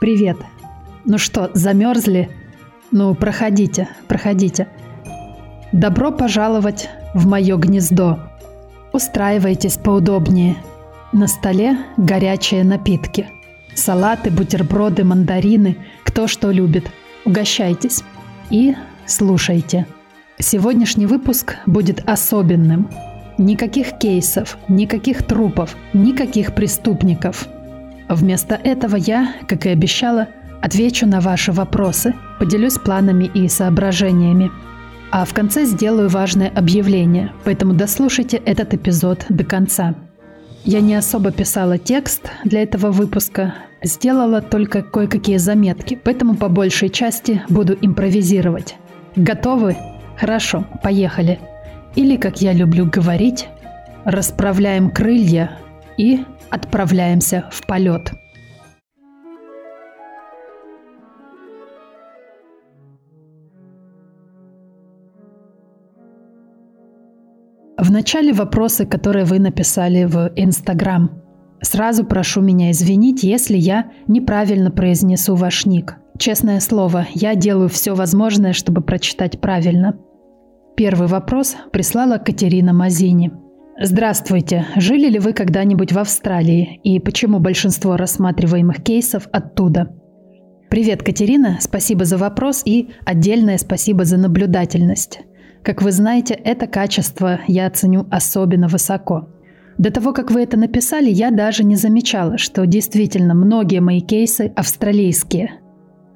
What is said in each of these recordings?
Привет. Ну что, замерзли? Ну, проходите, проходите. Добро пожаловать в мое гнездо. Устраивайтесь поудобнее. На столе горячие напитки. Салаты, бутерброды, мандарины, кто что любит. Угощайтесь. И слушайте. Сегодняшний выпуск будет особенным. Никаких кейсов, никаких трупов, никаких преступников. Вместо этого я, как и обещала, отвечу на ваши вопросы, поделюсь планами и соображениями. А в конце сделаю важное объявление, поэтому дослушайте этот эпизод до конца. Я не особо писала текст для этого выпуска, сделала только кое-какие заметки, поэтому по большей части буду импровизировать. Готовы? Хорошо, поехали. Или, как я люблю говорить, расправляем крылья и отправляемся в полет. В начале вопросы, которые вы написали в Инстаграм. Сразу прошу меня извинить, если я неправильно произнесу ваш ник. Честное слово, я делаю все возможное, чтобы прочитать правильно. Первый вопрос прислала Катерина Мазини. Здравствуйте. Жили ли вы когда-нибудь в Австралии? И почему большинство рассматриваемых кейсов оттуда? Привет, Катерина. Спасибо за вопрос и отдельное спасибо за наблюдательность. Как вы знаете, это качество я ценю особенно высоко. До того, как вы это написали, я даже не замечала, что действительно многие мои кейсы австралийские.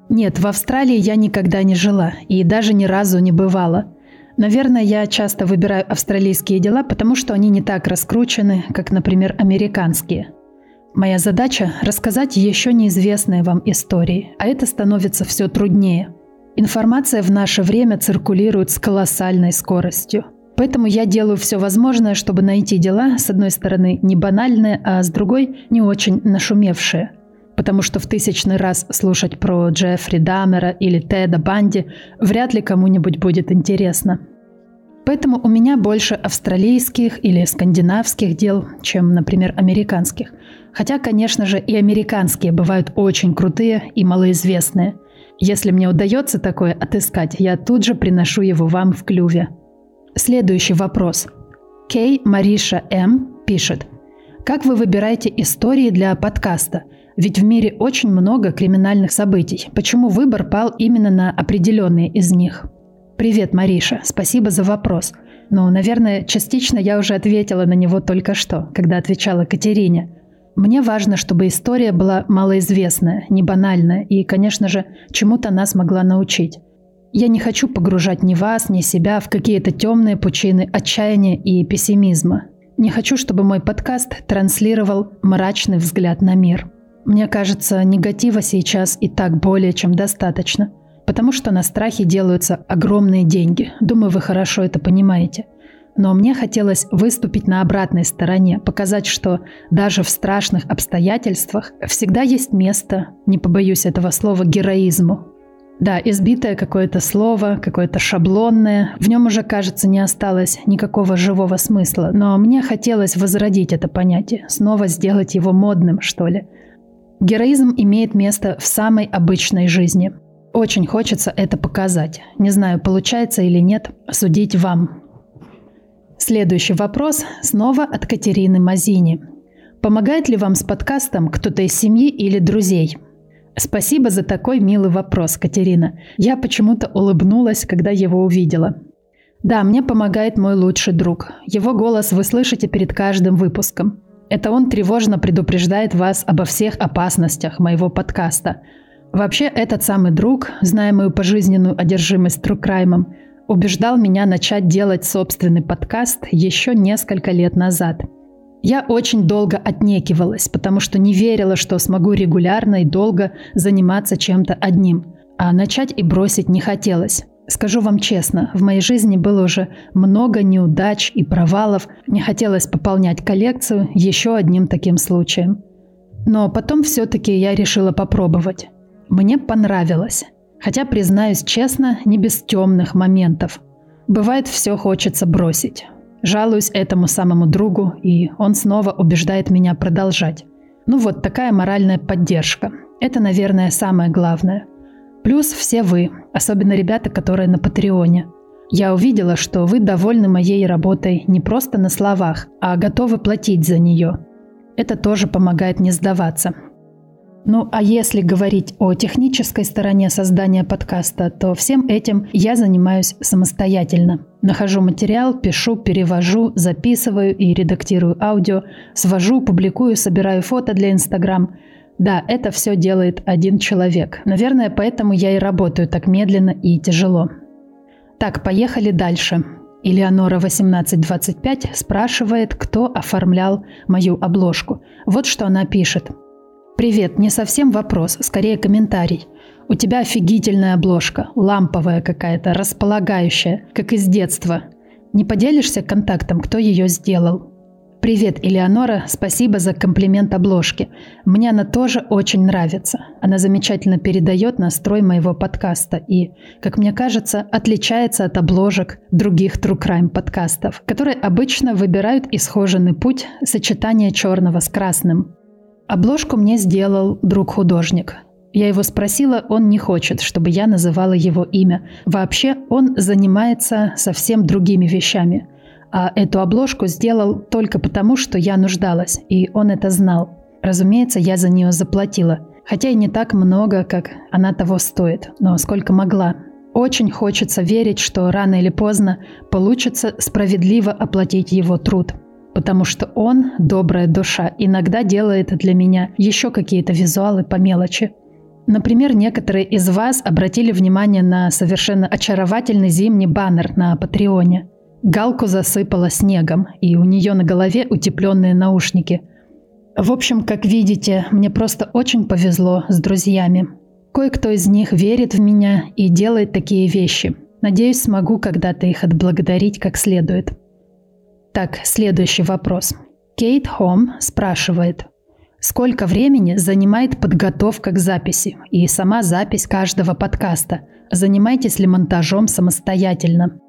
Нет, в Австралии я никогда не жила и даже ни разу не бывала. Наверное, я часто выбираю австралийские дела, потому что они не так раскручены, как, например, американские. Моя задача – рассказать еще неизвестные вам истории, а это становится все труднее – Информация в наше время циркулирует с колоссальной скоростью. Поэтому я делаю все возможное, чтобы найти дела, с одной стороны, не банальные, а с другой, не очень нашумевшие. Потому что в тысячный раз слушать про Джеффри Даммера или Теда Банди вряд ли кому-нибудь будет интересно. Поэтому у меня больше австралийских или скандинавских дел, чем, например, американских. Хотя, конечно же, и американские бывают очень крутые и малоизвестные – если мне удается такое отыскать, я тут же приношу его вам в клюве. Следующий вопрос. Кей Мариша М. пишет. Как вы выбираете истории для подкаста? Ведь в мире очень много криминальных событий. Почему выбор пал именно на определенные из них? Привет, Мариша. Спасибо за вопрос. Ну, наверное, частично я уже ответила на него только что, когда отвечала Катерине. Мне важно, чтобы история была малоизвестная, не банальная и, конечно же, чему-то нас могла научить. Я не хочу погружать ни вас, ни себя в какие-то темные пучины отчаяния и пессимизма. Не хочу, чтобы мой подкаст транслировал мрачный взгляд на мир. Мне кажется, негатива сейчас и так более чем достаточно, потому что на страхе делаются огромные деньги. Думаю, вы хорошо это понимаете – но мне хотелось выступить на обратной стороне, показать, что даже в страшных обстоятельствах всегда есть место, не побоюсь этого слова, героизму. Да, избитое какое-то слово, какое-то шаблонное, в нем уже, кажется, не осталось никакого живого смысла, но мне хотелось возродить это понятие, снова сделать его модным, что ли. Героизм имеет место в самой обычной жизни. Очень хочется это показать. Не знаю, получается или нет, судить вам. Следующий вопрос снова от Катерины Мазини. Помогает ли вам с подкастом кто-то из семьи или друзей? Спасибо за такой милый вопрос, Катерина. Я почему-то улыбнулась, когда его увидела. Да, мне помогает мой лучший друг. Его голос вы слышите перед каждым выпуском. Это он тревожно предупреждает вас обо всех опасностях моего подкаста. Вообще, этот самый друг, зная мою пожизненную одержимость true crime ом, убеждал меня начать делать собственный подкаст еще несколько лет назад. Я очень долго отнекивалась, потому что не верила, что смогу регулярно и долго заниматься чем-то одним. А начать и бросить не хотелось. Скажу вам честно, в моей жизни было уже много неудач и провалов. Не хотелось пополнять коллекцию еще одним таким случаем. Но потом все-таки я решила попробовать. Мне понравилось. Хотя, признаюсь честно, не без темных моментов. Бывает, все хочется бросить. Жалуюсь этому самому другу, и он снова убеждает меня продолжать. Ну вот такая моральная поддержка. Это, наверное, самое главное. Плюс все вы, особенно ребята, которые на Патреоне. Я увидела, что вы довольны моей работой не просто на словах, а готовы платить за нее. Это тоже помогает не сдаваться. Ну а если говорить о технической стороне создания подкаста, то всем этим я занимаюсь самостоятельно. Нахожу материал, пишу, перевожу, записываю и редактирую аудио, свожу, публикую, собираю фото для Инстаграм. Да, это все делает один человек. Наверное, поэтому я и работаю так медленно и тяжело. Так, поехали дальше. Элеонора 1825 спрашивает, кто оформлял мою обложку. Вот что она пишет – Привет, не совсем вопрос, скорее комментарий. У тебя офигительная обложка, ламповая какая-то, располагающая, как из детства. Не поделишься контактом, кто ее сделал? Привет, Элеонора, спасибо за комплимент обложки. Мне она тоже очень нравится. Она замечательно передает настрой моего подкаста и, как мне кажется, отличается от обложек других True Crime подкастов, которые обычно выбирают исхоженный путь сочетания черного с красным. Обложку мне сделал друг-художник. Я его спросила, он не хочет, чтобы я называла его имя. Вообще, он занимается совсем другими вещами. А эту обложку сделал только потому, что я нуждалась, и он это знал. Разумеется, я за нее заплатила. Хотя и не так много, как она того стоит, но сколько могла. Очень хочется верить, что рано или поздно получится справедливо оплатить его труд – потому что он, добрая душа, иногда делает для меня еще какие-то визуалы по мелочи. Например, некоторые из вас обратили внимание на совершенно очаровательный зимний баннер на Патреоне. Галку засыпала снегом, и у нее на голове утепленные наушники. В общем, как видите, мне просто очень повезло с друзьями. Кое-кто из них верит в меня и делает такие вещи. Надеюсь, смогу когда-то их отблагодарить как следует. Так, следующий вопрос. Кейт Хом спрашивает, сколько времени занимает подготовка к записи и сама запись каждого подкаста? Занимаетесь ли монтажом самостоятельно?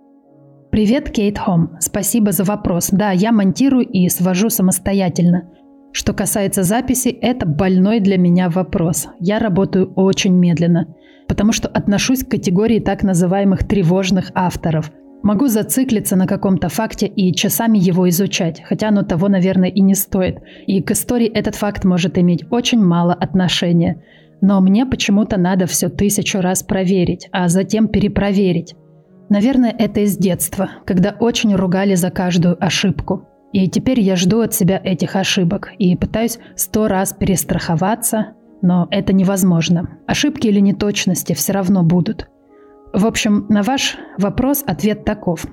Привет, Кейт Хом. Спасибо за вопрос. Да, я монтирую и свожу самостоятельно. Что касается записи, это больной для меня вопрос. Я работаю очень медленно, потому что отношусь к категории так называемых тревожных авторов – Могу зациклиться на каком-то факте и часами его изучать, хотя оно того, наверное, и не стоит. И к истории этот факт может иметь очень мало отношения. Но мне почему-то надо все тысячу раз проверить, а затем перепроверить. Наверное, это из детства, когда очень ругали за каждую ошибку. И теперь я жду от себя этих ошибок и пытаюсь сто раз перестраховаться, но это невозможно. Ошибки или неточности все равно будут. В общем, на ваш вопрос ответ таков.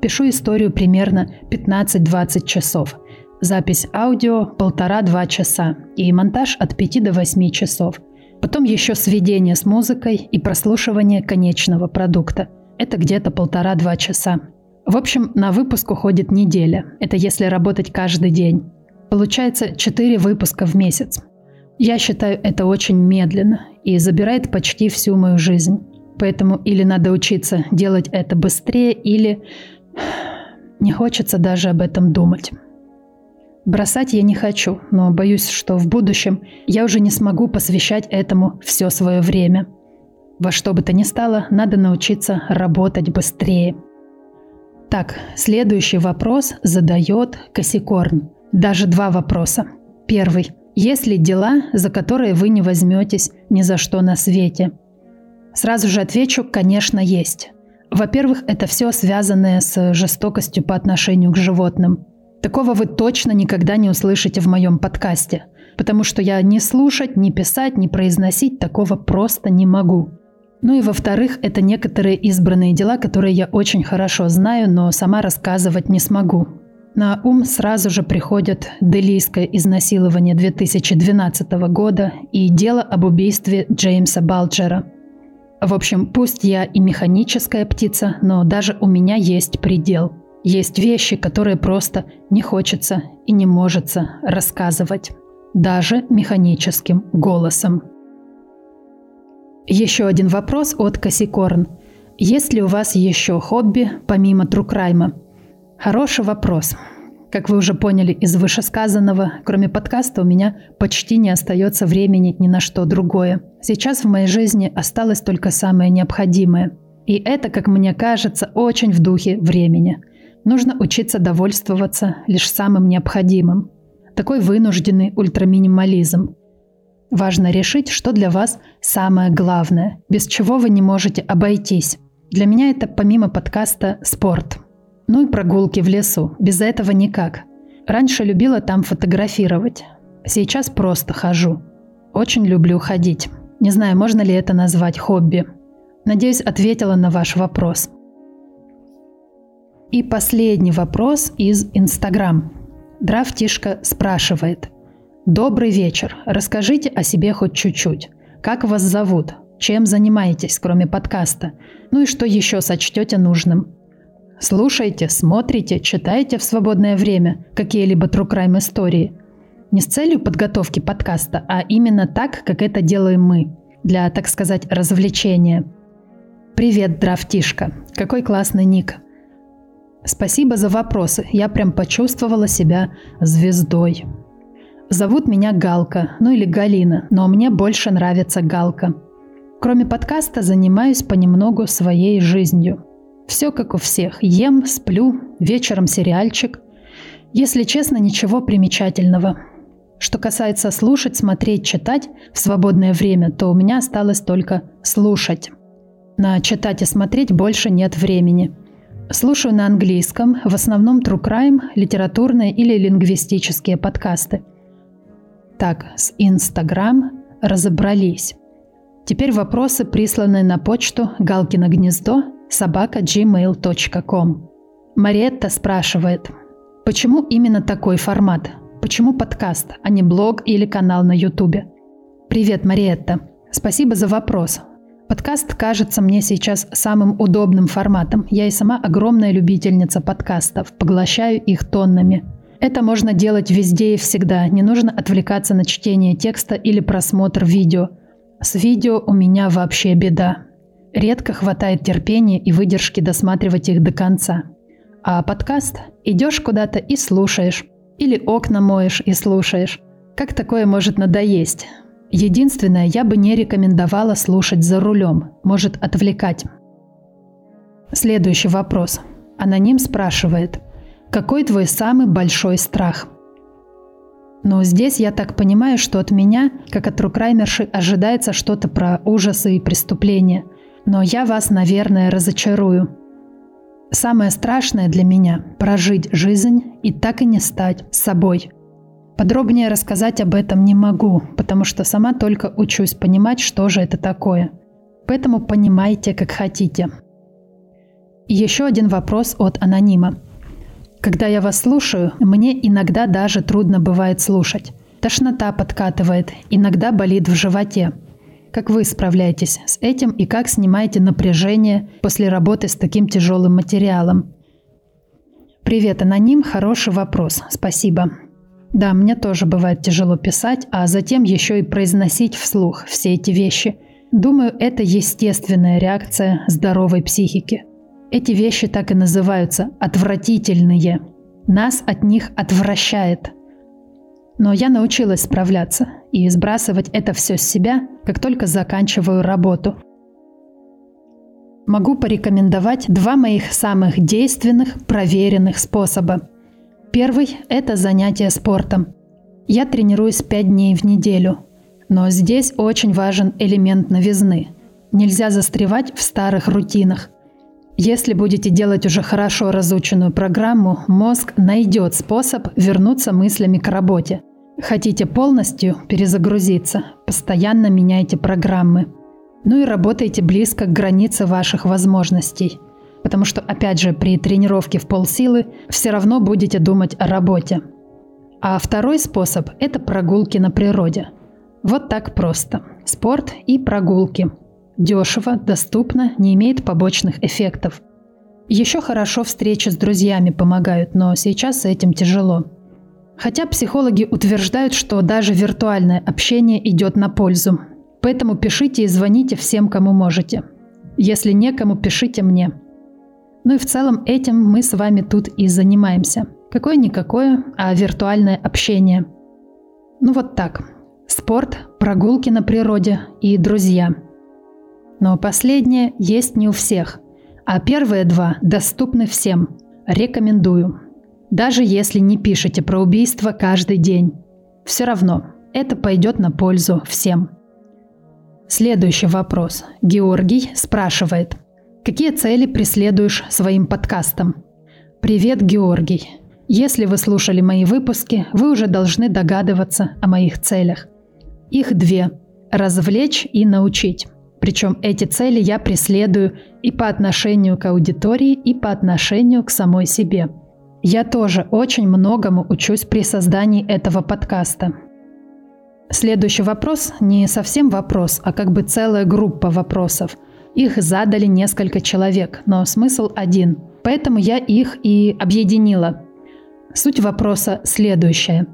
Пишу историю примерно 15-20 часов. Запись аудио полтора-два часа и монтаж от 5 до 8 часов. Потом еще сведение с музыкой и прослушивание конечного продукта. Это где-то полтора-два часа. В общем, на выпуск уходит неделя. Это если работать каждый день. Получается 4 выпуска в месяц. Я считаю это очень медленно и забирает почти всю мою жизнь. Поэтому или надо учиться делать это быстрее, или не хочется даже об этом думать. Бросать я не хочу, но боюсь, что в будущем я уже не смогу посвящать этому все свое время. Во что бы то ни стало, надо научиться работать быстрее. Так, следующий вопрос задает Косикорн. Даже два вопроса. Первый. Есть ли дела, за которые вы не возьметесь ни за что на свете – Сразу же отвечу, конечно, есть. Во-первых, это все связанное с жестокостью по отношению к животным. Такого вы точно никогда не услышите в моем подкасте, потому что я ни слушать, ни писать, ни произносить такого просто не могу. Ну и во-вторых, это некоторые избранные дела, которые я очень хорошо знаю, но сама рассказывать не смогу. На ум сразу же приходят делийское изнасилование 2012 года и дело об убийстве Джеймса Балджера – в общем, пусть я и механическая птица, но даже у меня есть предел. Есть вещи, которые просто не хочется и не может рассказывать. Даже механическим голосом. Еще один вопрос от Косикорн. Есть ли у вас еще хобби помимо трукрайма? Хороший вопрос. Как вы уже поняли из вышесказанного, кроме подкаста у меня почти не остается времени ни на что другое. Сейчас в моей жизни осталось только самое необходимое. И это, как мне кажется, очень в духе времени. Нужно учиться довольствоваться лишь самым необходимым. Такой вынужденный ультраминимализм. Важно решить, что для вас самое главное, без чего вы не можете обойтись. Для меня это помимо подкаста спорт. Ну и прогулки в лесу. Без этого никак. Раньше любила там фотографировать. Сейчас просто хожу. Очень люблю ходить. Не знаю, можно ли это назвать хобби. Надеюсь, ответила на ваш вопрос. И последний вопрос из Инстаграм. Драфтишка спрашивает. Добрый вечер. Расскажите о себе хоть чуть-чуть. Как вас зовут? Чем занимаетесь, кроме подкаста? Ну и что еще сочтете нужным? Слушайте, смотрите, читайте в свободное время какие-либо true crime истории. Не с целью подготовки подкаста, а именно так, как это делаем мы. Для, так сказать, развлечения. Привет, драфтишка. Какой классный ник. Спасибо за вопросы. Я прям почувствовала себя звездой. Зовут меня Галка, ну или Галина, но мне больше нравится Галка – Кроме подкаста занимаюсь понемногу своей жизнью. Все как у всех. Ем, сплю, вечером сериальчик. Если честно, ничего примечательного. Что касается слушать, смотреть, читать в свободное время, то у меня осталось только слушать. На читать и смотреть больше нет времени. Слушаю на английском, в основном true crime, литературные или лингвистические подкасты. Так, с Инстаграм разобрались. Теперь вопросы, присланные на почту Галкино гнездо собака gmail.com. Мариетта спрашивает, почему именно такой формат? Почему подкаст, а не блог или канал на ютубе? Привет, Мариетта. Спасибо за вопрос. Подкаст кажется мне сейчас самым удобным форматом. Я и сама огромная любительница подкастов, поглощаю их тоннами. Это можно делать везде и всегда, не нужно отвлекаться на чтение текста или просмотр видео – с видео у меня вообще беда. Редко хватает терпения и выдержки досматривать их до конца. А подкаст идешь куда-то и слушаешь. Или окна моешь и слушаешь. Как такое может надоесть? Единственное, я бы не рекомендовала слушать за рулем. Может отвлекать. Следующий вопрос. Аноним спрашивает. Какой твой самый большой страх? Но здесь я так понимаю, что от меня, как от рукраймерши, ожидается что-то про ужасы и преступления. Но я вас, наверное, разочарую. Самое страшное для меня – прожить жизнь и так и не стать собой. Подробнее рассказать об этом не могу, потому что сама только учусь понимать, что же это такое. Поэтому понимайте, как хотите. Еще один вопрос от анонима. Когда я вас слушаю, мне иногда даже трудно бывает слушать. Тошнота подкатывает, иногда болит в животе. Как вы справляетесь с этим и как снимаете напряжение после работы с таким тяжелым материалом? Привет, аноним, хороший вопрос, спасибо. Да, мне тоже бывает тяжело писать, а затем еще и произносить вслух все эти вещи. Думаю, это естественная реакция здоровой психики – эти вещи так и называются – отвратительные. Нас от них отвращает. Но я научилась справляться и сбрасывать это все с себя, как только заканчиваю работу. Могу порекомендовать два моих самых действенных, проверенных способа. Первый – это занятие спортом. Я тренируюсь 5 дней в неделю. Но здесь очень важен элемент новизны. Нельзя застревать в старых рутинах. Если будете делать уже хорошо разученную программу, мозг найдет способ вернуться мыслями к работе. Хотите полностью перезагрузиться, постоянно меняйте программы. Ну и работайте близко к границе ваших возможностей. Потому что, опять же, при тренировке в полсилы все равно будете думать о работе. А второй способ – это прогулки на природе. Вот так просто. Спорт и прогулки – Дешево, доступно, не имеет побочных эффектов. Еще хорошо встречи с друзьями помогают, но сейчас с этим тяжело. Хотя психологи утверждают, что даже виртуальное общение идет на пользу. Поэтому пишите и звоните всем, кому можете. Если некому, пишите мне. Ну и в целом этим мы с вами тут и занимаемся. Какое-никакое, а виртуальное общение. Ну вот так. Спорт, прогулки на природе и друзья. Но последнее есть не у всех, а первые два доступны всем. Рекомендую. Даже если не пишете про убийство каждый день. Все равно это пойдет на пользу всем. Следующий вопрос. Георгий спрашивает. Какие цели преследуешь своим подкастом? Привет, Георгий. Если вы слушали мои выпуски, вы уже должны догадываться о моих целях. Их две – развлечь и научить. Причем эти цели я преследую и по отношению к аудитории, и по отношению к самой себе. Я тоже очень многому учусь при создании этого подкаста. Следующий вопрос не совсем вопрос, а как бы целая группа вопросов. Их задали несколько человек, но смысл один. Поэтому я их и объединила. Суть вопроса следующая.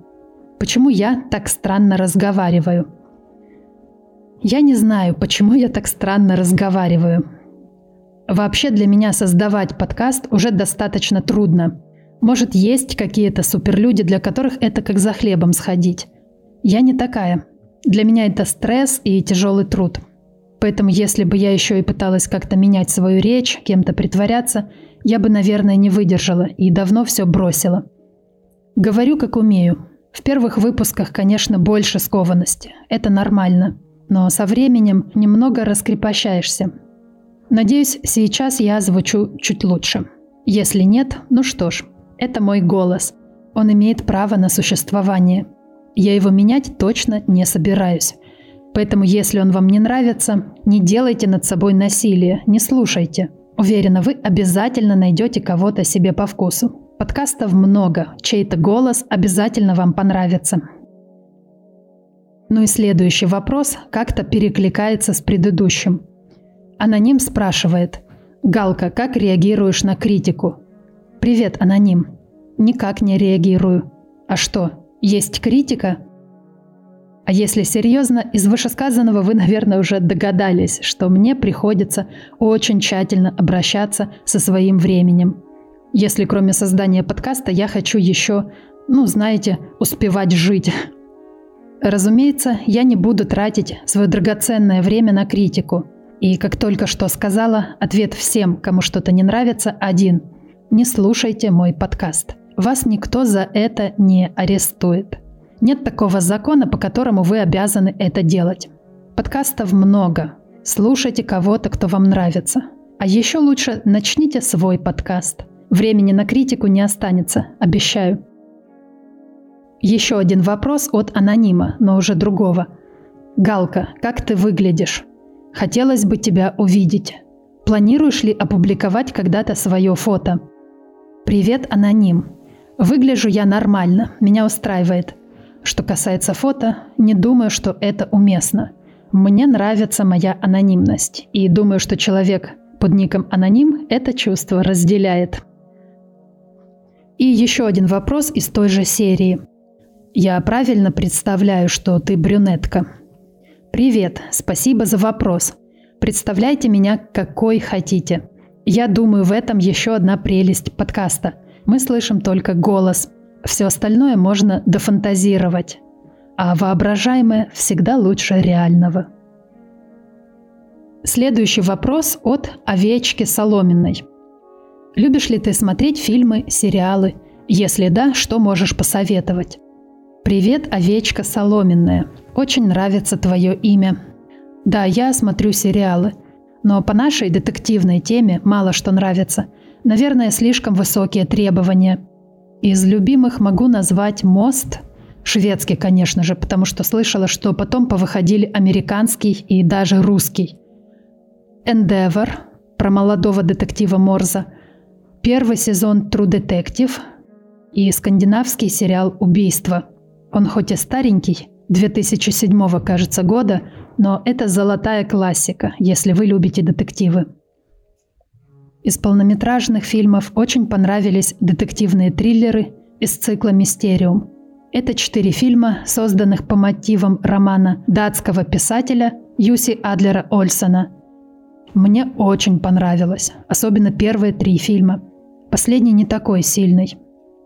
Почему я так странно разговариваю? Я не знаю, почему я так странно разговариваю. Вообще для меня создавать подкаст уже достаточно трудно. Может, есть какие-то суперлюди, для которых это как за хлебом сходить. Я не такая. Для меня это стресс и тяжелый труд. Поэтому если бы я еще и пыталась как-то менять свою речь, кем-то притворяться, я бы, наверное, не выдержала и давно все бросила. Говорю, как умею. В первых выпусках, конечно, больше скованности. Это нормально. Но со временем немного раскрепощаешься. Надеюсь, сейчас я звучу чуть лучше. Если нет, ну что ж, это мой голос. Он имеет право на существование – я его менять точно не собираюсь. Поэтому, если он вам не нравится, не делайте над собой насилие, не слушайте. Уверена, вы обязательно найдете кого-то себе по вкусу. Подкастов много, чей-то голос обязательно вам понравится. Ну и следующий вопрос как-то перекликается с предыдущим. Аноним спрашивает. «Галка, как реагируешь на критику?» «Привет, аноним». «Никак не реагирую». «А что, есть критика. А если серьезно, из вышесказанного вы, наверное, уже догадались, что мне приходится очень тщательно обращаться со своим временем. Если кроме создания подкаста я хочу еще, ну, знаете, успевать жить. Разумеется, я не буду тратить свое драгоценное время на критику. И, как только что сказала, ответ всем, кому что-то не нравится, один. Не слушайте мой подкаст. Вас никто за это не арестует. Нет такого закона, по которому вы обязаны это делать. Подкастов много. Слушайте кого-то, кто вам нравится. А еще лучше начните свой подкаст. Времени на критику не останется, обещаю. Еще один вопрос от анонима, но уже другого. Галка, как ты выглядишь? Хотелось бы тебя увидеть. Планируешь ли опубликовать когда-то свое фото? Привет, аноним. Выгляжу я нормально, меня устраивает. Что касается фото, не думаю, что это уместно. Мне нравится моя анонимность, и думаю, что человек под ником аноним это чувство разделяет. И еще один вопрос из той же серии. Я правильно представляю, что ты брюнетка? Привет, спасибо за вопрос. Представляйте меня какой хотите. Я думаю, в этом еще одна прелесть подкаста – мы слышим только голос. Все остальное можно дофантазировать. А воображаемое всегда лучше реального. Следующий вопрос от овечки Соломенной. Любишь ли ты смотреть фильмы, сериалы? Если да, что можешь посоветовать? Привет, овечка Соломенная. Очень нравится твое имя. Да, я смотрю сериалы. Но по нашей детективной теме мало что нравится – Наверное, слишком высокие требования. Из любимых могу назвать «Мост», шведский, конечно же, потому что слышала, что потом повыходили американский и даже русский. «Endeavor» про молодого детектива Морза, первый сезон True Detective и скандинавский сериал «Убийство». Он хоть и старенький, 2007 кажется года, но это золотая классика, если вы любите детективы. Из полнометражных фильмов очень понравились детективные триллеры из цикла «Мистериум». Это четыре фильма, созданных по мотивам романа датского писателя Юси Адлера Ольсона. Мне очень понравилось, особенно первые три фильма. Последний не такой сильный.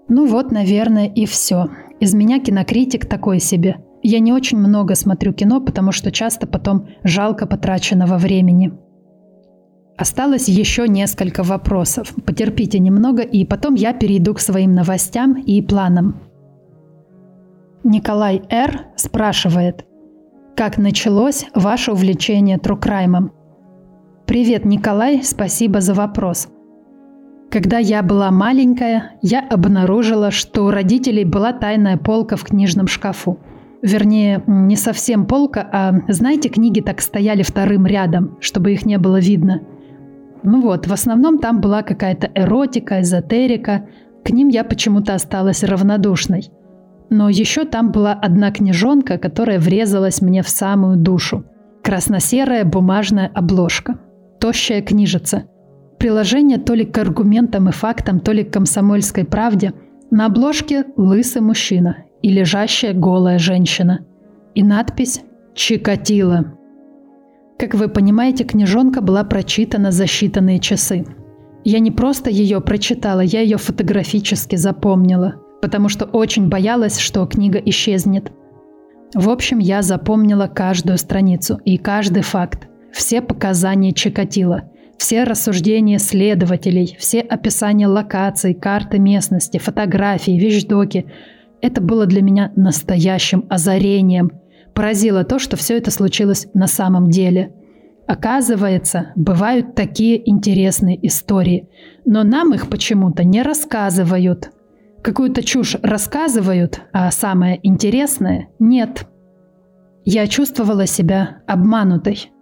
Ну вот, наверное, и все. Из меня кинокритик такой себе. Я не очень много смотрю кино, потому что часто потом жалко потраченного времени. Осталось еще несколько вопросов. Потерпите немного, и потом я перейду к своим новостям и планам. Николай Р. спрашивает, как началось ваше увлечение true crime ом? Привет, Николай, спасибо за вопрос. Когда я была маленькая, я обнаружила, что у родителей была тайная полка в книжном шкафу. Вернее, не совсем полка, а, знаете, книги так стояли вторым рядом, чтобы их не было видно. Ну вот, в основном там была какая-то эротика, эзотерика. К ним я почему-то осталась равнодушной. Но еще там была одна книжонка, которая врезалась мне в самую душу. Красно-серая бумажная обложка. Тощая книжица. Приложение то ли к аргументам и фактам, то ли к комсомольской правде. На обложке лысый мужчина и лежащая голая женщина. И надпись «Чикатило». Как вы понимаете, книжонка была прочитана за считанные часы. Я не просто ее прочитала, я ее фотографически запомнила – потому что очень боялась, что книга исчезнет. В общем, я запомнила каждую страницу и каждый факт, все показания Чикатила, все рассуждения следователей, все описания локаций, карты местности, фотографии, вещдоки. Это было для меня настоящим озарением. Поразило то, что все это случилось на самом деле. Оказывается, бывают такие интересные истории, но нам их почему-то не рассказывают – какую-то чушь рассказывают, а самое интересное – нет. Я чувствовала себя обманутой.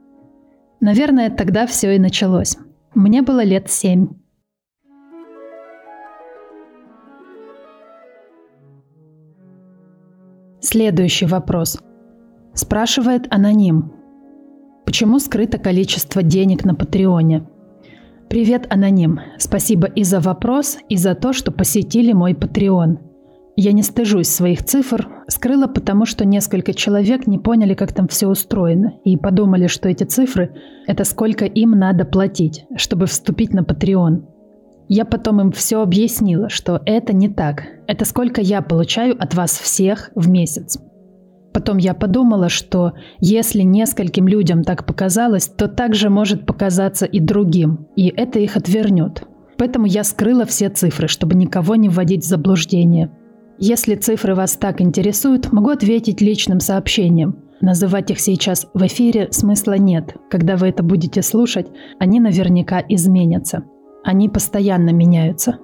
Наверное, тогда все и началось. Мне было лет семь. Следующий вопрос. Спрашивает аноним. Почему скрыто количество денег на Патреоне? Привет, аноним. Спасибо и за вопрос, и за то, что посетили мой Patreon. Я не стыжусь своих цифр, скрыла потому, что несколько человек не поняли, как там все устроено, и подумали, что эти цифры – это сколько им надо платить, чтобы вступить на Patreon. Я потом им все объяснила, что это не так. Это сколько я получаю от вас всех в месяц. Потом я подумала, что если нескольким людям так показалось, то также может показаться и другим, и это их отвернет. Поэтому я скрыла все цифры, чтобы никого не вводить в заблуждение. Если цифры вас так интересуют, могу ответить личным сообщением. Называть их сейчас в эфире смысла нет. Когда вы это будете слушать, они наверняка изменятся. Они постоянно меняются.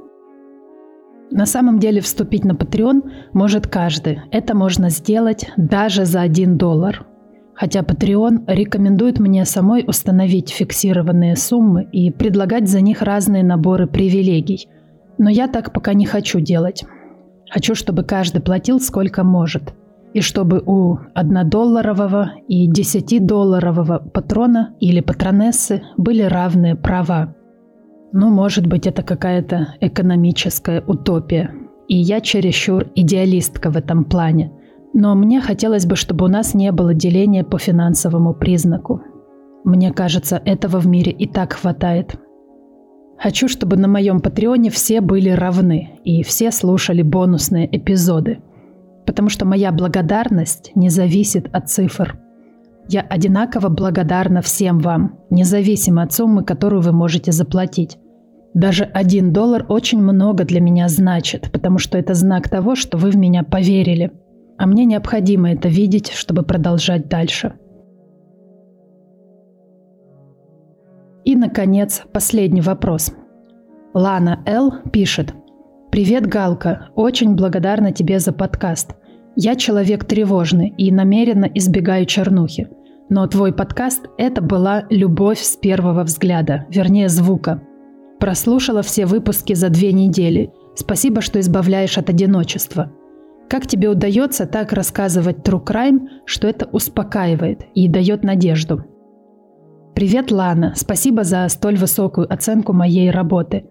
На самом деле вступить на Patreon может каждый. Это можно сделать даже за 1 доллар. Хотя Patreon рекомендует мне самой установить фиксированные суммы и предлагать за них разные наборы привилегий. Но я так пока не хочу делать. Хочу, чтобы каждый платил сколько может. И чтобы у 1-долларового и 10-долларового патрона или патронессы были равные права. Ну, может быть, это какая-то экономическая утопия. И я чересчур идеалистка в этом плане. Но мне хотелось бы, чтобы у нас не было деления по финансовому признаку. Мне кажется, этого в мире и так хватает. Хочу, чтобы на моем Патреоне все были равны и все слушали бонусные эпизоды. Потому что моя благодарность не зависит от цифр. Я одинаково благодарна всем вам, независимо от суммы, которую вы можете заплатить. Даже один доллар очень много для меня значит, потому что это знак того, что вы в меня поверили. А мне необходимо это видеть, чтобы продолжать дальше. И, наконец, последний вопрос. Лана Л. пишет. «Привет, Галка. Очень благодарна тебе за подкаст. Я человек тревожный и намеренно избегаю чернухи. Но твой подкаст – это была любовь с первого взгляда, вернее звука. Прослушала все выпуски за две недели. Спасибо, что избавляешь от одиночества. Как тебе удается так рассказывать True Crime, что это успокаивает и дает надежду? Привет, Лана. Спасибо за столь высокую оценку моей работы.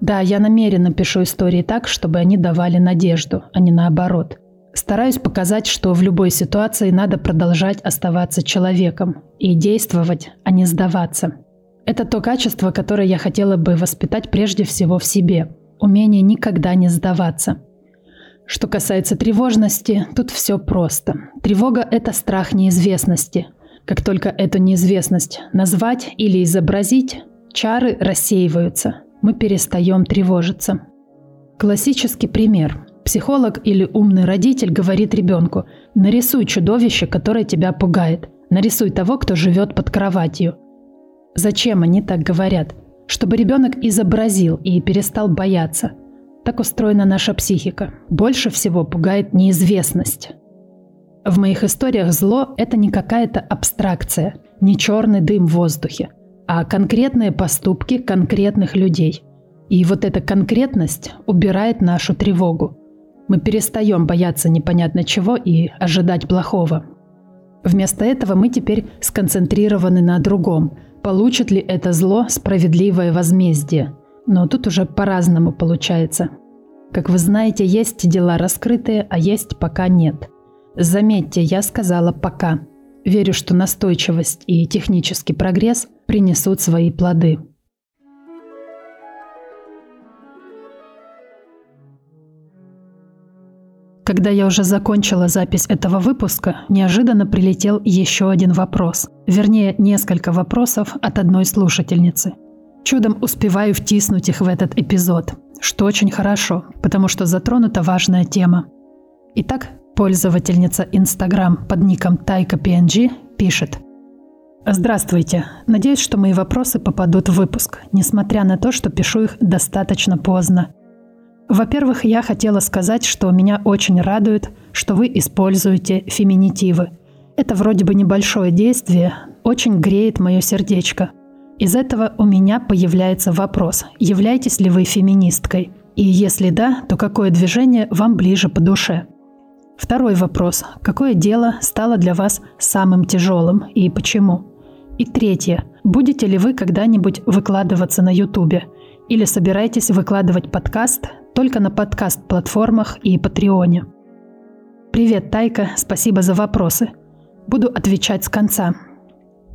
Да, я намеренно пишу истории так, чтобы они давали надежду, а не наоборот – Стараюсь показать, что в любой ситуации надо продолжать оставаться человеком и действовать, а не сдаваться. Это то качество, которое я хотела бы воспитать прежде всего в себе. Умение никогда не сдаваться. Что касается тревожности, тут все просто. Тревога – это страх неизвестности. Как только эту неизвестность назвать или изобразить, чары рассеиваются. Мы перестаем тревожиться. Классический пример. Психолог или умный родитель говорит ребенку «нарисуй чудовище, которое тебя пугает, нарисуй того, кто живет под кроватью». Зачем они так говорят? Чтобы ребенок изобразил и перестал бояться – так устроена наша психика. Больше всего пугает неизвестность. В моих историях зло – это не какая-то абстракция, не черный дым в воздухе, а конкретные поступки конкретных людей. И вот эта конкретность убирает нашу тревогу. Мы перестаем бояться непонятно чего и ожидать плохого. Вместо этого мы теперь сконцентрированы на другом. Получит ли это зло справедливое возмездие – но тут уже по-разному получается. Как вы знаете, есть дела раскрытые, а есть пока нет. Заметьте, я сказала «пока». Верю, что настойчивость и технический прогресс принесут свои плоды. Когда я уже закончила запись этого выпуска, неожиданно прилетел еще один вопрос. Вернее, несколько вопросов от одной слушательницы – Чудом успеваю втиснуть их в этот эпизод, что очень хорошо, потому что затронута важная тема. Итак, пользовательница Instagram под ником TaikaPNG пишет Здравствуйте. Надеюсь, что мои вопросы попадут в выпуск, несмотря на то, что пишу их достаточно поздно. Во-первых, я хотела сказать, что меня очень радует, что вы используете феминитивы. Это вроде бы небольшое действие, очень греет мое сердечко – из этого у меня появляется вопрос, являетесь ли вы феминисткой? И если да, то какое движение вам ближе по душе? Второй вопрос. Какое дело стало для вас самым тяжелым и почему? И третье. Будете ли вы когда-нибудь выкладываться на Ютубе? Или собираетесь выкладывать подкаст только на подкаст-платформах и Патреоне? Привет, Тайка, спасибо за вопросы. Буду отвечать с конца.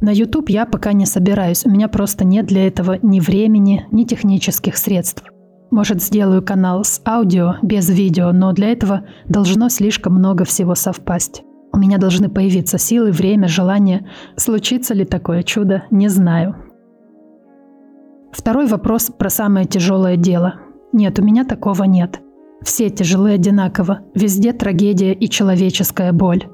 На YouTube я пока не собираюсь, у меня просто нет для этого ни времени, ни технических средств. Может, сделаю канал с аудио, без видео, но для этого должно слишком много всего совпасть. У меня должны появиться силы, время, желание. Случится ли такое чудо, не знаю. Второй вопрос про самое тяжелое дело. Нет, у меня такого нет. Все тяжелые одинаково, везде трагедия и человеческая боль.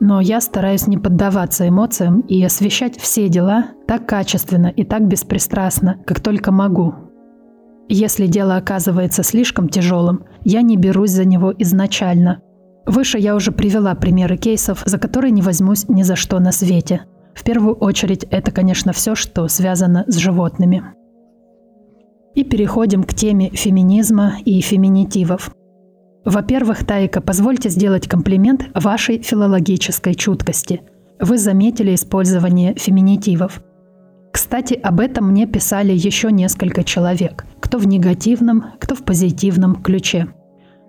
Но я стараюсь не поддаваться эмоциям и освещать все дела так качественно и так беспристрастно, как только могу. Если дело оказывается слишком тяжелым, я не берусь за него изначально. Выше я уже привела примеры кейсов, за которые не возьмусь ни за что на свете. В первую очередь это, конечно, все, что связано с животными. И переходим к теме феминизма и феминитивов. Во-первых, Тайка, позвольте сделать комплимент вашей филологической чуткости. Вы заметили использование феминитивов. Кстати, об этом мне писали еще несколько человек, кто в негативном, кто в позитивном ключе.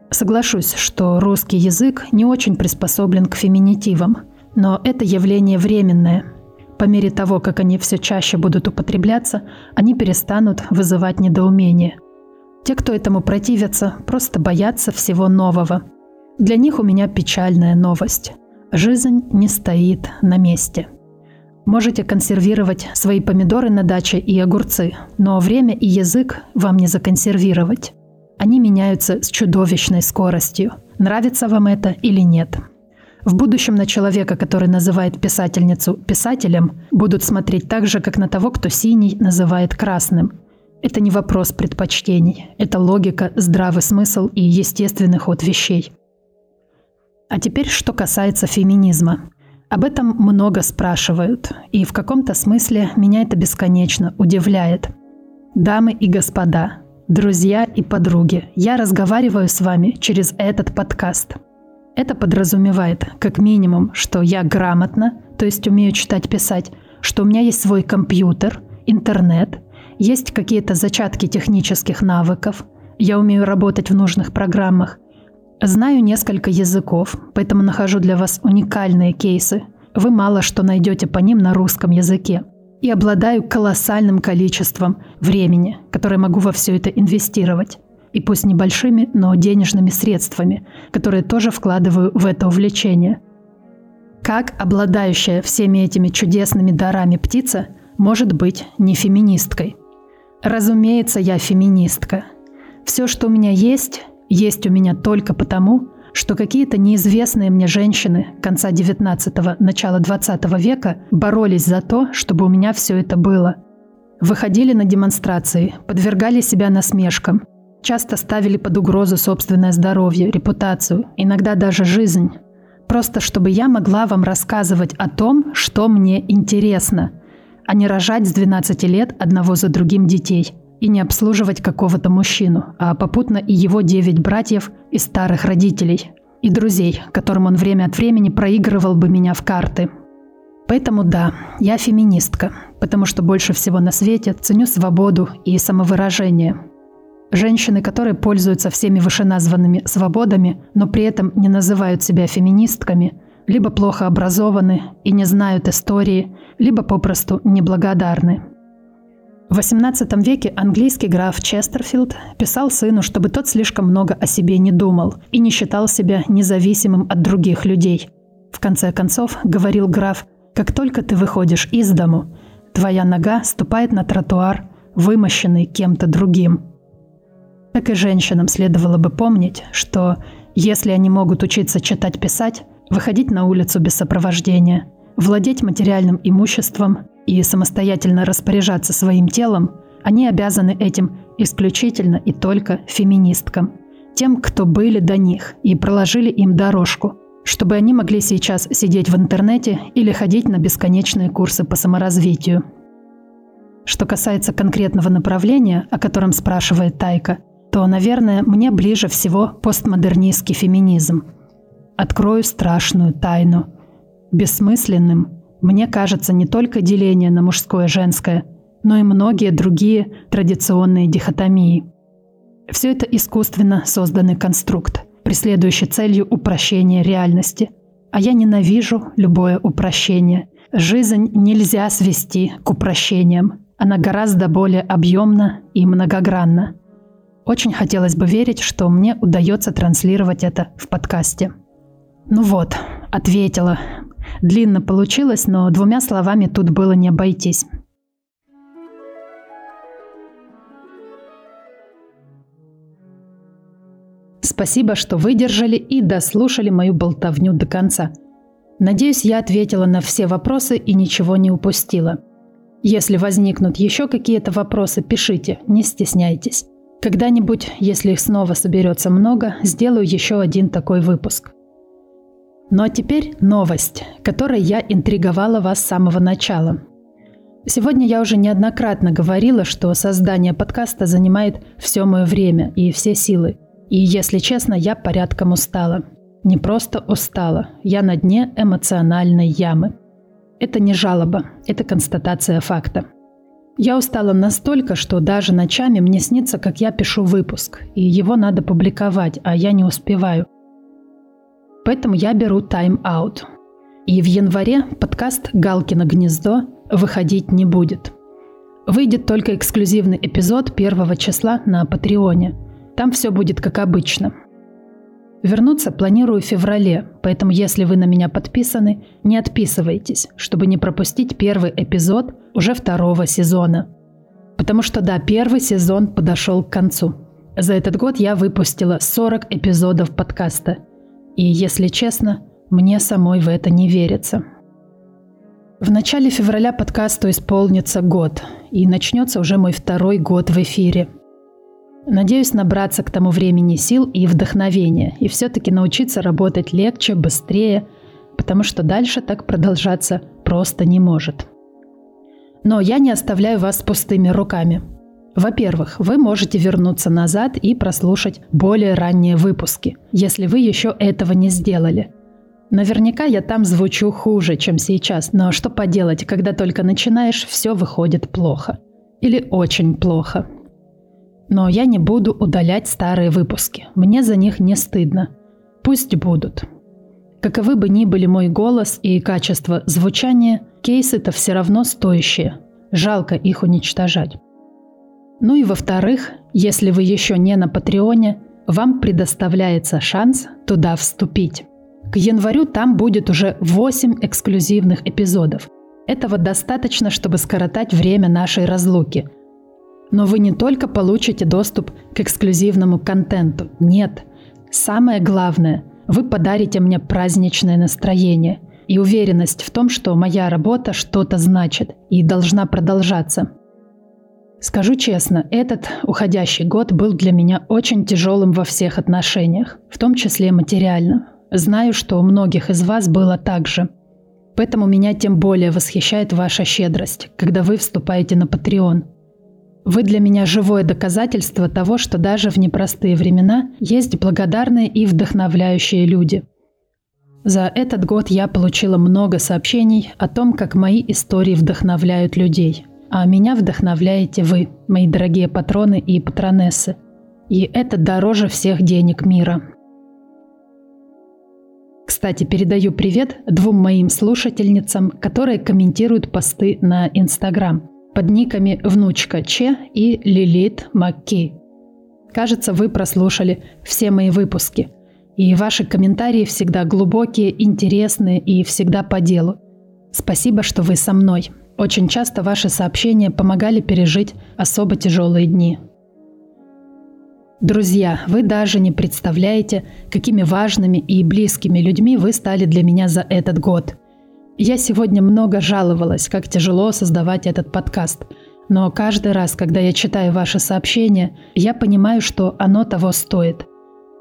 Соглашусь, что русский язык не очень приспособлен к феминитивам, но это явление временное. По мере того, как они все чаще будут употребляться, они перестанут вызывать недоумение. Те, кто этому противятся, просто боятся всего нового. Для них у меня печальная новость. Жизнь не стоит на месте. Можете консервировать свои помидоры на даче и огурцы, но время и язык вам не законсервировать. Они меняются с чудовищной скоростью. Нравится вам это или нет? В будущем на человека, который называет писательницу писателем, будут смотреть так же, как на того, кто синий называет красным. Это не вопрос предпочтений, это логика, здравый смысл и естественный ход вещей. А теперь, что касается феминизма. Об этом много спрашивают, и в каком-то смысле меня это бесконечно удивляет. Дамы и господа, друзья и подруги, я разговариваю с вами через этот подкаст. Это подразумевает, как минимум, что я грамотно, то есть умею читать, писать, что у меня есть свой компьютер, интернет, есть какие-то зачатки технических навыков. Я умею работать в нужных программах. Знаю несколько языков, поэтому нахожу для вас уникальные кейсы. Вы мало что найдете по ним на русском языке. И обладаю колоссальным количеством времени, которое могу во все это инвестировать. и пусть небольшими, но денежными средствами, которые тоже вкладываю в это увлечение. Как обладающая всеми этими чудесными дарами птица может быть не феминисткой? Разумеется, я феминистка. Все, что у меня есть, есть у меня только потому, что какие-то неизвестные мне женщины конца 19-го, начала 20 века боролись за то, чтобы у меня все это было. Выходили на демонстрации, подвергали себя насмешкам, часто ставили под угрозу собственное здоровье, репутацию, иногда даже жизнь. Просто чтобы я могла вам рассказывать о том, что мне интересно, а не рожать с 12 лет одного за другим детей – и не обслуживать какого-то мужчину, а попутно и его девять братьев и старых родителей, и друзей, которым он время от времени проигрывал бы меня в карты. Поэтому да, я феминистка, потому что больше всего на свете ценю свободу и самовыражение. Женщины, которые пользуются всеми вышеназванными свободами, но при этом не называют себя феминистками, либо плохо образованы и не знают истории, либо попросту неблагодарны – в XVIII веке английский граф Честерфилд писал сыну, чтобы тот слишком много о себе не думал и не считал себя независимым от других людей. В конце концов, говорил граф, как только ты выходишь из дому, твоя нога ступает на тротуар, вымощенный кем-то другим. Так и женщинам следовало бы помнить, что если они могут учиться читать-писать, выходить на улицу без сопровождения, владеть материальным имуществом и самостоятельно распоряжаться своим телом, они обязаны этим исключительно и только феминисткам, тем, кто были до них и проложили им дорожку, чтобы они могли сейчас сидеть в интернете или ходить на бесконечные курсы по саморазвитию. Что касается конкретного направления, о котором спрашивает Тайка, то, наверное, мне ближе всего постмодернистский феминизм. Открою страшную тайну. Бессмысленным мне кажется не только деление на мужское и женское, но и многие другие традиционные дихотомии. Все это искусственно созданный конструкт, преследующий целью упрощения реальности. А я ненавижу любое упрощение. Жизнь нельзя свести к упрощениям. Она гораздо более объемна и многогранна. Очень хотелось бы верить, что мне удается транслировать это в подкасте. Ну вот, ответила. Длинно получилось, но двумя словами тут было не обойтись. Спасибо, что выдержали и дослушали мою болтовню до конца. Надеюсь, я ответила на все вопросы и ничего не упустила. Если возникнут еще какие-то вопросы, пишите, не стесняйтесь. Когда-нибудь, если их снова соберется много, сделаю еще один такой выпуск. Ну а теперь новость, которой я интриговала вас с самого начала. Сегодня я уже неоднократно говорила, что создание подкаста занимает все мое время и все силы. И, если честно, я порядком устала. Не просто устала, я на дне эмоциональной ямы. Это не жалоба, это констатация факта. Я устала настолько, что даже ночами мне снится, как я пишу выпуск, и его надо публиковать, а я не успеваю. Поэтому я беру тайм-аут. И в январе подкаст «Галкино гнездо» выходить не будет. Выйдет только эксклюзивный эпизод первого числа на Патреоне. Там все будет как обычно. Вернуться планирую в феврале, поэтому если вы на меня подписаны, не отписывайтесь, чтобы не пропустить первый эпизод уже второго сезона. Потому что да, первый сезон подошел к концу. За этот год я выпустила 40 эпизодов подкаста – и, если честно, мне самой в это не верится. В начале февраля подкасту исполнится год, и начнется уже мой второй год в эфире. Надеюсь набраться к тому времени сил и вдохновения, и все-таки научиться работать легче, быстрее, потому что дальше так продолжаться просто не может. Но я не оставляю вас с пустыми руками – во-первых, вы можете вернуться назад и прослушать более ранние выпуски, если вы еще этого не сделали. Наверняка я там звучу хуже, чем сейчас, но что поделать, когда только начинаешь, все выходит плохо. Или очень плохо. Но я не буду удалять старые выпуски. Мне за них не стыдно. Пусть будут. Каковы бы ни были мой голос и качество звучания, кейсы-то все равно стоящие. Жалко их уничтожать. Ну и во-вторых, Если вы еще не на Патреоне, вам предоставляется шанс туда вступить. К январю там будет уже 8 эксклюзивных эпизодов. Этого достаточно, чтобы скоротать время нашей разлуки. Но вы не только получите доступ к эксклюзивному контенту. Нет. Самое главное, вы подарите мне праздничное настроение и уверенность в том, что моя работа что-то значит и должна продолжаться. Скажу честно, этот уходящий год был для меня очень тяжелым во всех отношениях, в том числе материально. Знаю, что у многих из вас было так же. Поэтому меня тем более восхищает ваша щедрость, когда вы вступаете на Patreon. Вы для меня живое доказательство того, что даже в непростые времена есть благодарные и вдохновляющие люди. За этот год я получила много сообщений о том, как мои истории вдохновляют людей – а меня вдохновляете вы, мои дорогие патроны и патронессы. И это дороже всех денег мира. Кстати, передаю привет двум моим слушательницам, которые комментируют посты на Инстаграм под никами «Внучка Че» и «Лилит Макки». Кажется, вы прослушали все мои выпуски. И ваши комментарии всегда глубокие, интересные и всегда по делу. Спасибо, что вы со мной. Очень часто ваши сообщения помогали пережить особо тяжелые дни. Друзья, вы даже не представляете, какими важными и близкими людьми вы стали для меня за этот год. Я сегодня много жаловалась, как тяжело создавать этот подкаст. Но каждый раз, когда я читаю ваши сообщения, я понимаю, что оно того стоит.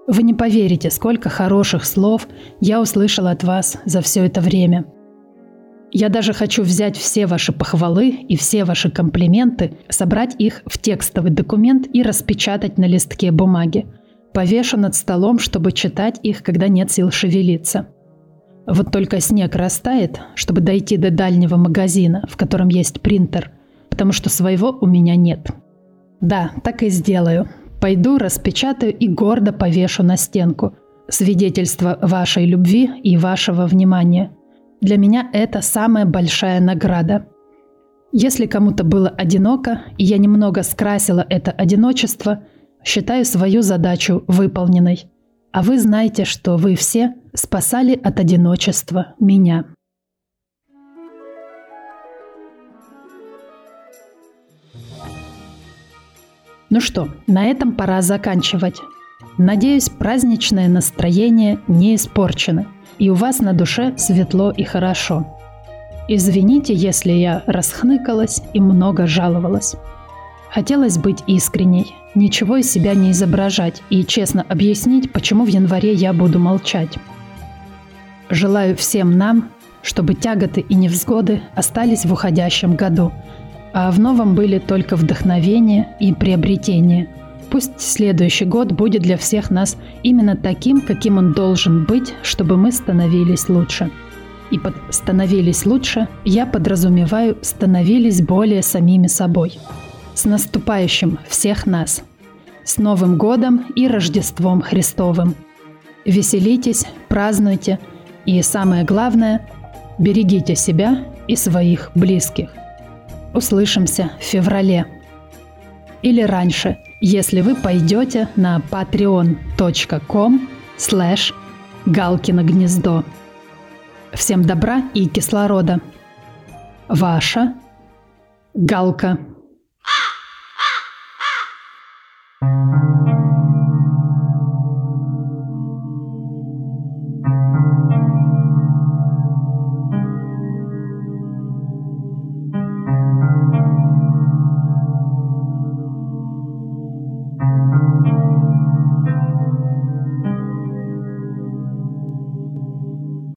Вы не поверите, сколько хороших слов я услышала от вас за все это время – я даже хочу взять все ваши похвалы и все ваши комплименты, собрать их в текстовый документ и распечатать на листке бумаги. Повешу над столом, чтобы читать их, когда нет сил шевелиться. Вот только снег растает, чтобы дойти до дальнего магазина, в котором есть принтер, потому что своего у меня нет. Да, так и сделаю. Пойду, распечатаю и гордо повешу на стенку. Свидетельство вашей любви и вашего внимания – для меня это самая большая награда. Если кому-то было одиноко, и я немного скрасила это одиночество, считаю свою задачу выполненной. А вы знаете, что вы все спасали от одиночества меня. Ну что, на этом пора заканчивать. Надеюсь, праздничное настроение не испорчено – и у вас на душе светло и хорошо. Извините, если я расхныкалась и много жаловалась. Хотелось быть искренней, ничего из себя не изображать и честно объяснить, почему в январе я буду молчать. Желаю всем нам, чтобы тяготы и невзгоды остались в уходящем году, а в новом были только вдохновение и приобретение – Пусть следующий год будет для всех нас именно таким, каким он должен быть, чтобы мы становились лучше. И под «становились лучше» я подразумеваю «становились более самими собой». С наступающим всех нас! С Новым годом и Рождеством Христовым! Веселитесь, празднуйте и, самое главное, берегите себя и своих близких. Услышимся в феврале. Или раньше – если вы пойдете на patreon.com slash Галкино гнездо. Всем добра и кислорода. Ваша Галка.